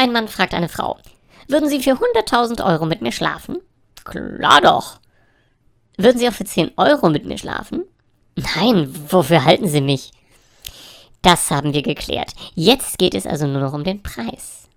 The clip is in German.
Ein Mann fragt eine Frau, würden Sie für 100.000 Euro mit mir schlafen? Klar doch. Würden Sie auch für 10 Euro mit mir schlafen? Nein, wofür halten Sie mich? Das haben wir geklärt. Jetzt geht es also nur noch um den Preis.